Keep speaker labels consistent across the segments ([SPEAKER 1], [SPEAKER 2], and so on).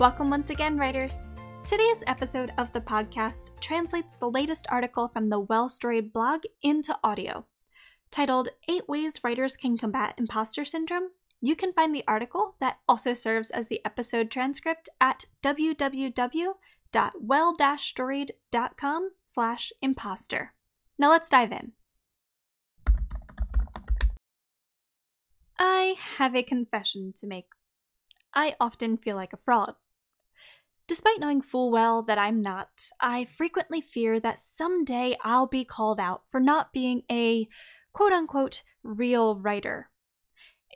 [SPEAKER 1] Welcome once again, writers. Today's episode of the podcast translates the latest article from the Well Storied blog into audio. Titled Eight Ways Writers Can Combat Imposter Syndrome, you can find the article that also serves as the episode transcript at www.well-storied.com slash imposter. Now let's dive in. I have a confession to make. I often feel like a fraud. Despite knowing full well that I'm not, I frequently fear that someday I'll be called out for not being a quote unquote real writer.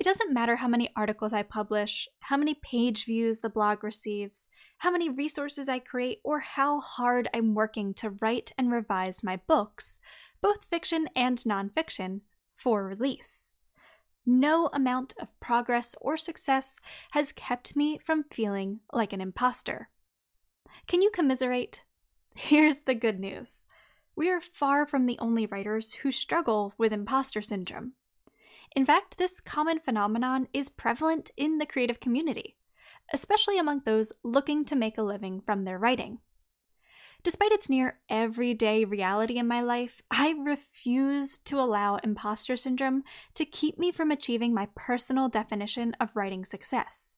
[SPEAKER 1] It doesn't matter how many articles I publish, how many page views the blog receives, how many resources I create, or how hard I'm working to write and revise my books, both fiction and nonfiction, for release. No amount of progress or success has kept me from feeling like an imposter. Can you commiserate? Here's the good news we are far from the only writers who struggle with imposter syndrome. In fact, this common phenomenon is prevalent in the creative community, especially among those looking to make a living from their writing. Despite its near everyday reality in my life, I refuse to allow imposter syndrome to keep me from achieving my personal definition of writing success.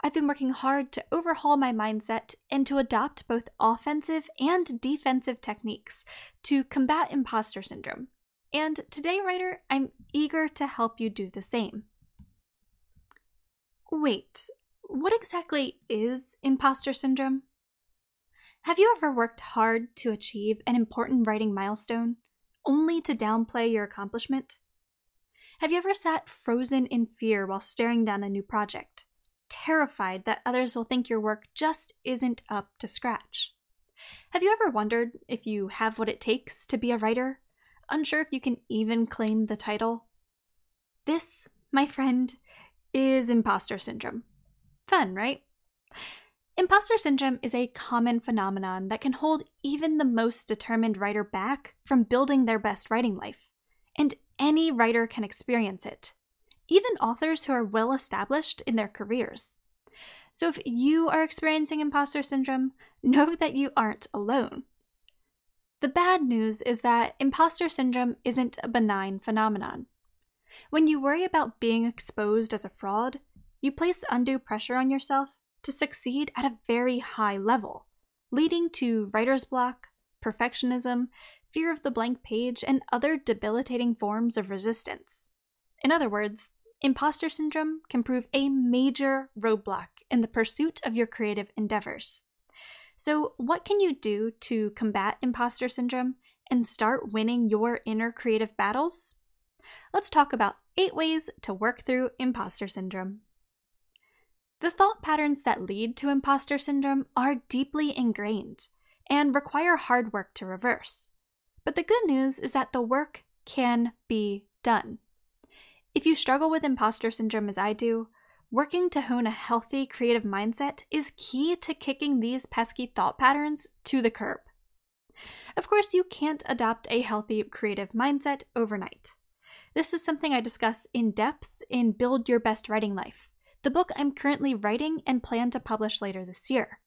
[SPEAKER 1] I've been working hard to overhaul my mindset and to adopt both offensive and defensive techniques to combat imposter syndrome. And today, writer, I'm eager to help you do the same. Wait, what exactly is imposter syndrome? Have you ever worked hard to achieve an important writing milestone, only to downplay your accomplishment? Have you ever sat frozen in fear while staring down a new project? Terrified that others will think your work just isn't up to scratch. Have you ever wondered if you have what it takes to be a writer? Unsure if you can even claim the title? This, my friend, is imposter syndrome. Fun, right? Imposter syndrome is a common phenomenon that can hold even the most determined writer back from building their best writing life. And any writer can experience it even authors who are well established in their careers. So if you are experiencing imposter syndrome, know that you aren't alone. The bad news is that imposter syndrome isn't a benign phenomenon. When you worry about being exposed as a fraud, you place undue pressure on yourself to succeed at a very high level, leading to writer's block, perfectionism, fear of the blank page, and other debilitating forms of resistance. In other words, imposter syndrome can prove a major roadblock in the pursuit of your creative endeavors. So, what can you do to combat imposter syndrome and start winning your inner creative battles? Let's talk about eight ways to work through imposter syndrome. The thought patterns that lead to imposter syndrome are deeply ingrained and require hard work to reverse. But the good news is that the work can be done. If you struggle with imposter syndrome as I do, working to hone a healthy creative mindset is key to kicking these pesky thought patterns to the curb. Of course, you can't adopt a healthy creative mindset overnight. This is something I discuss in depth in Build Your Best Writing Life, the book I'm currently writing and plan to publish later this year.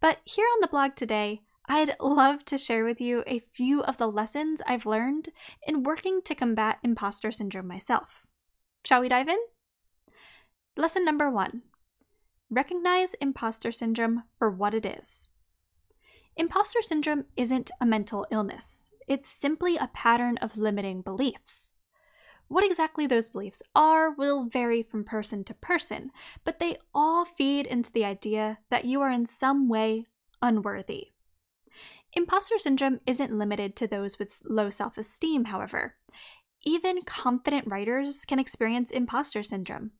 [SPEAKER 1] But here on the blog today, I'd love to share with you a few of the lessons I've learned in working to combat imposter syndrome myself. Shall we dive in? Lesson number one Recognize imposter syndrome for what it is. Imposter syndrome isn't a mental illness, it's simply a pattern of limiting beliefs. What exactly those beliefs are will vary from person to person, but they all feed into the idea that you are in some way unworthy. Imposter syndrome isn't limited to those with low self esteem, however. Even confident writers can experience imposter syndrome.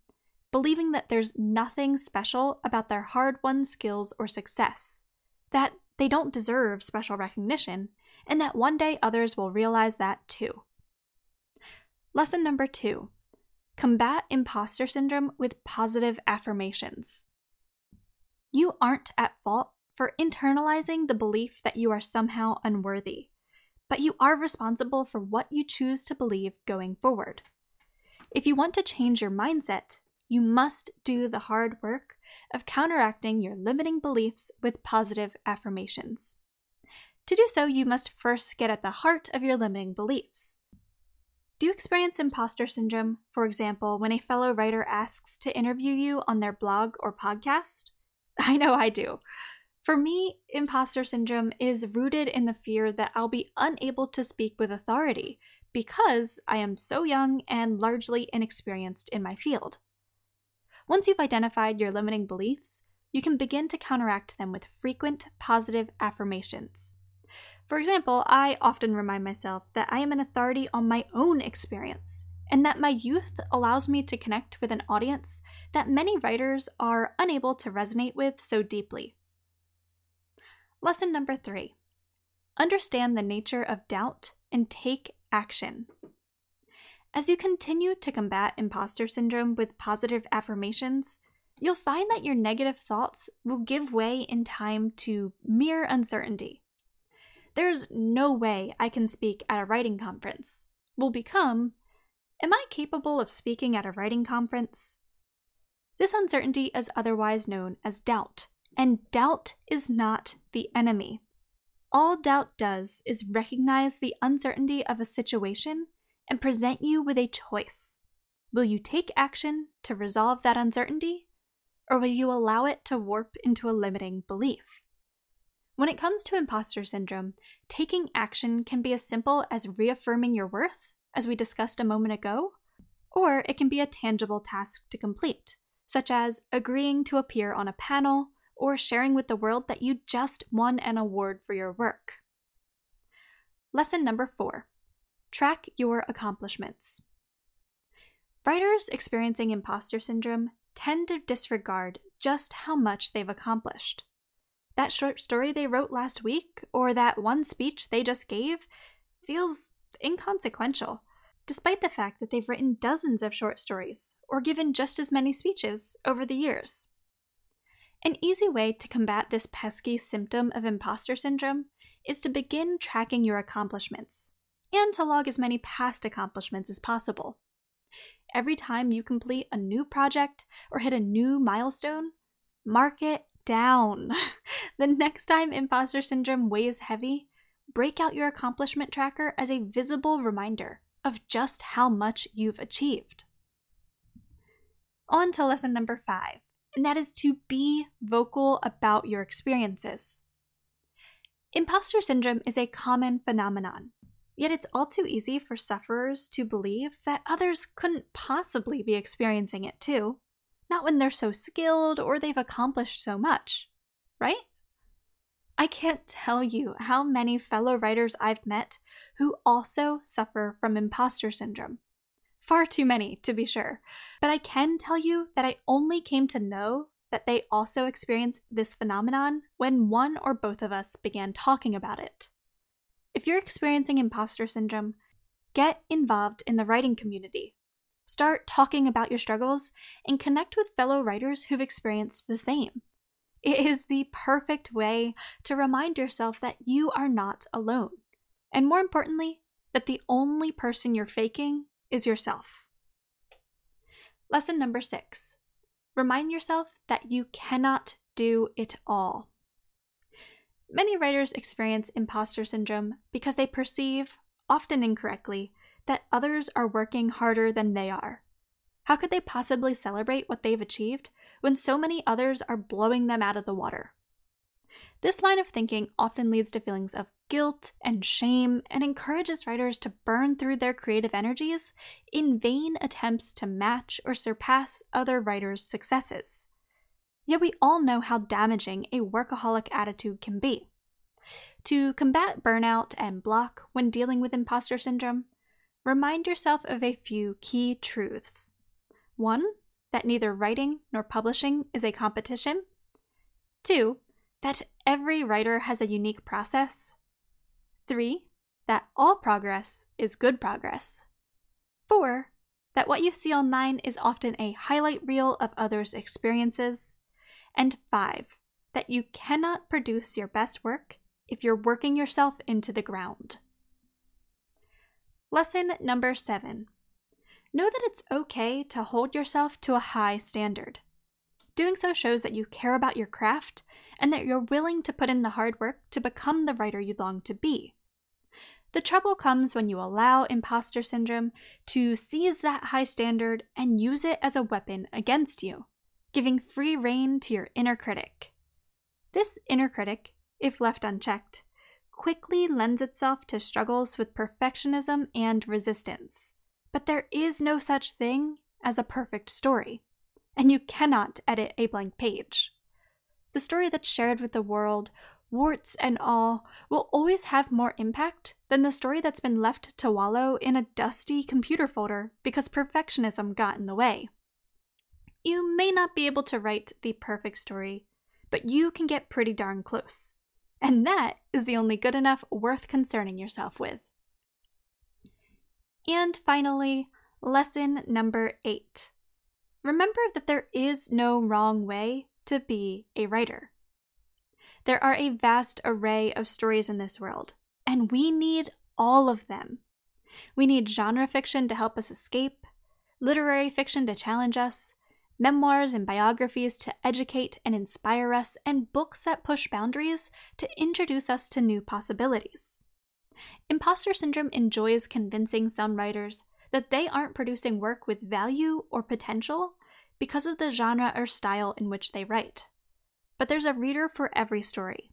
[SPEAKER 1] believing that there's nothing special about their hard won skills or success, that they don't deserve special recognition, and that one day others will realize that too. Lesson number two combat imposter syndrome with positive affirmations. You aren't at fault for internalizing the belief that you are somehow unworthy, but you are responsible for what you choose to believe going forward. If you want to change your mindset, you must do the hard work of counteracting your limiting beliefs with positive affirmations. To do so, you must first get at the heart of your limiting beliefs. Do you experience imposter syndrome, for example, when a fellow writer asks to interview you on their blog or podcast? I know I do. For me, imposter syndrome is rooted in the fear that I'll be unable to speak with authority because I am so young and largely inexperienced in my field. Once you've identified your limiting beliefs, you can begin to counteract them with frequent positive affirmations. For example, I often remind myself that I am an authority on my own experience and that my youth allows me to connect with an audience that many writers are unable to resonate with so deeply. Lesson number three understand the nature of doubt and take action. As you continue to combat imposter syndrome with positive affirmations, you'll find that your negative thoughts will give way in time to mere uncertainty. There's no way I can speak at a writing conference. Will become, Am I capable of speaking at a writing conference? This uncertainty is otherwise known as doubt, and doubt is not the enemy. All doubt does is recognize the uncertainty of a situation and present you with a choice. Will you take action to resolve that uncertainty, or will you allow it to warp into a limiting belief? When it comes to imposter syndrome, taking action can be as simple as reaffirming your worth, as we discussed a moment ago, or it can be a tangible task to complete, such as agreeing to appear on a panel or sharing with the world that you just won an award for your work. Lesson number four track your accomplishments. Writers experiencing imposter syndrome tend to disregard just how much they've accomplished. That short story they wrote last week, or that one speech they just gave, feels inconsequential, despite the fact that they've written dozens of short stories or given just as many speeches over the years. An easy way to combat this pesky symptom of imposter syndrome is to begin tracking your accomplishments and to log as many past accomplishments as possible. Every time you complete a new project or hit a new milestone, mark it down. the next time imposter syndrome weighs heavy, break out your accomplishment tracker as a visible reminder of just how much you've achieved. On to lesson number five and that is to be vocal about your experiences. Imposter syndrome is a common phenomenon, yet it's all too easy for sufferers to believe that others couldn't possibly be experiencing it too, not when they're so skilled or they've accomplished so much, right? I can't tell you how many fellow writers I've met who also suffer from imposter syndrome. Far too many, to be sure. But I can tell you that I only came to know that they also experience this phenomenon when one or both of us began talking about it. If you're experiencing imposter syndrome, get involved in the writing community. Start talking about your struggles and connect with fellow writers who've experienced the same. It is the perfect way to remind yourself that you are not alone. And more importantly, that the only person you're faking is yourself. Lesson number six remind yourself that you cannot do it all. Many writers experience imposter syndrome because they perceive, often incorrectly, that others are working harder than they are. How could they possibly celebrate what they've achieved when so many others are blowing them out of the water? This line of thinking often leads to feelings of guilt and shame and encourages writers to burn through their creative energies in vain attempts to match or surpass other writers' successes. Yet we all know how damaging a workaholic attitude can be. To combat burnout and block when dealing with imposter syndrome, remind yourself of a few key truths. One, that neither writing nor publishing is a competition. Two, that every writer has a unique process. Three, that all progress is good progress. Four, that what you see online is often a highlight reel of others' experiences. And five, that you cannot produce your best work if you're working yourself into the ground. Lesson number seven Know that it's okay to hold yourself to a high standard. Doing so shows that you care about your craft and that you're willing to put in the hard work to become the writer you long to be. The trouble comes when you allow imposter syndrome to seize that high standard and use it as a weapon against you, giving free rein to your inner critic. This inner critic, if left unchecked, quickly lends itself to struggles with perfectionism and resistance. But there is no such thing as a perfect story, and you cannot edit a blank page. The story that's shared with the world, warts and all, will always have more impact than the story that's been left to wallow in a dusty computer folder because perfectionism got in the way. You may not be able to write the perfect story, but you can get pretty darn close. And that is the only good enough worth concerning yourself with. And finally, lesson number eight. Remember that there is no wrong way to be a writer. There are a vast array of stories in this world, and we need all of them. We need genre fiction to help us escape, literary fiction to challenge us, memoirs and biographies to educate and inspire us, and books that push boundaries to introduce us to new possibilities. Imposter syndrome enjoys convincing some writers that they aren't producing work with value or potential because of the genre or style in which they write. But there's a reader for every story.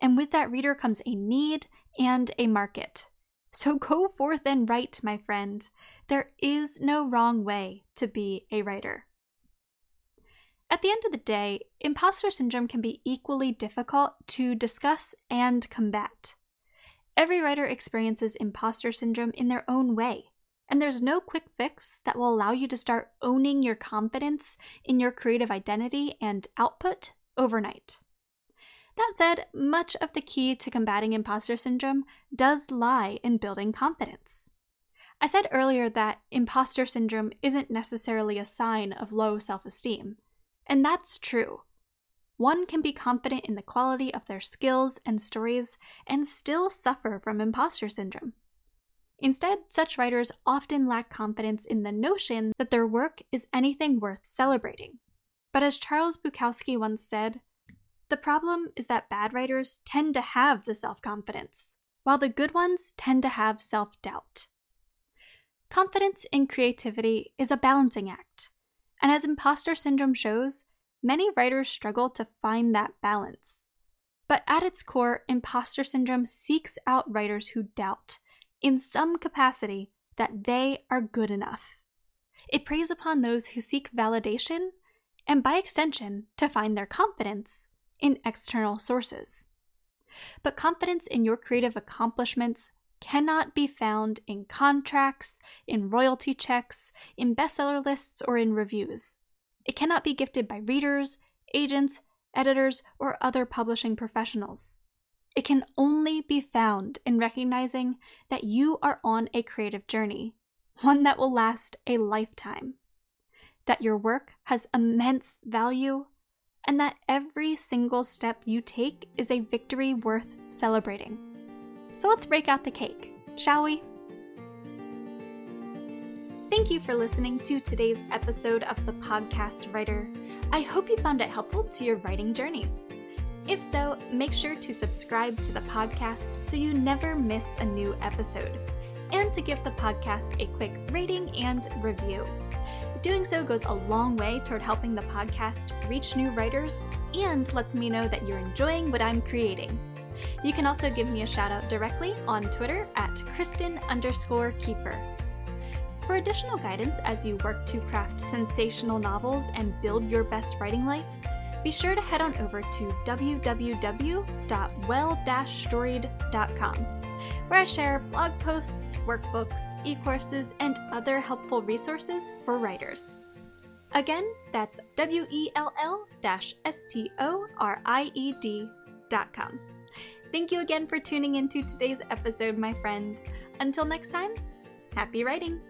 [SPEAKER 1] And with that reader comes a need and a market. So go forth and write, my friend. There is no wrong way to be a writer. At the end of the day, imposter syndrome can be equally difficult to discuss and combat. Every writer experiences imposter syndrome in their own way, and there's no quick fix that will allow you to start owning your confidence in your creative identity and output overnight. That said, much of the key to combating imposter syndrome does lie in building confidence. I said earlier that imposter syndrome isn't necessarily a sign of low self esteem. And that's true. One can be confident in the quality of their skills and stories and still suffer from imposter syndrome. Instead, such writers often lack confidence in the notion that their work is anything worth celebrating. But as Charles Bukowski once said, the problem is that bad writers tend to have the self confidence, while the good ones tend to have self doubt. Confidence in creativity is a balancing act, and as imposter syndrome shows, many writers struggle to find that balance. But at its core, imposter syndrome seeks out writers who doubt, in some capacity, that they are good enough. It preys upon those who seek validation, and by extension, to find their confidence in external sources. But confidence in your creative accomplishments cannot be found in contracts, in royalty checks, in bestseller lists, or in reviews. It cannot be gifted by readers, agents, editors, or other publishing professionals. It can only be found in recognizing that you are on a creative journey, one that will last a lifetime, that your work has immense value, and that every single step you take is a victory worth celebrating. So let's break out the cake, shall we? Thank you for listening to today's episode of the Podcast Writer. I hope you found it helpful to your writing journey. If so, make sure to subscribe to the podcast so you never miss a new episode, and to give the podcast a quick rating and review. Doing so goes a long way toward helping the podcast reach new writers and lets me know that you're enjoying what I'm creating. You can also give me a shout out directly on Twitter at Kristen underscore kieffer. For additional guidance as you work to craft sensational novels and build your best writing life, be sure to head on over to www.well-storied.com, where I share blog posts, workbooks, e courses, and other helpful resources for writers. Again, that's W E L L S T O R I E D dot. Thank you again for tuning into today's episode, my friend. Until next time, happy writing!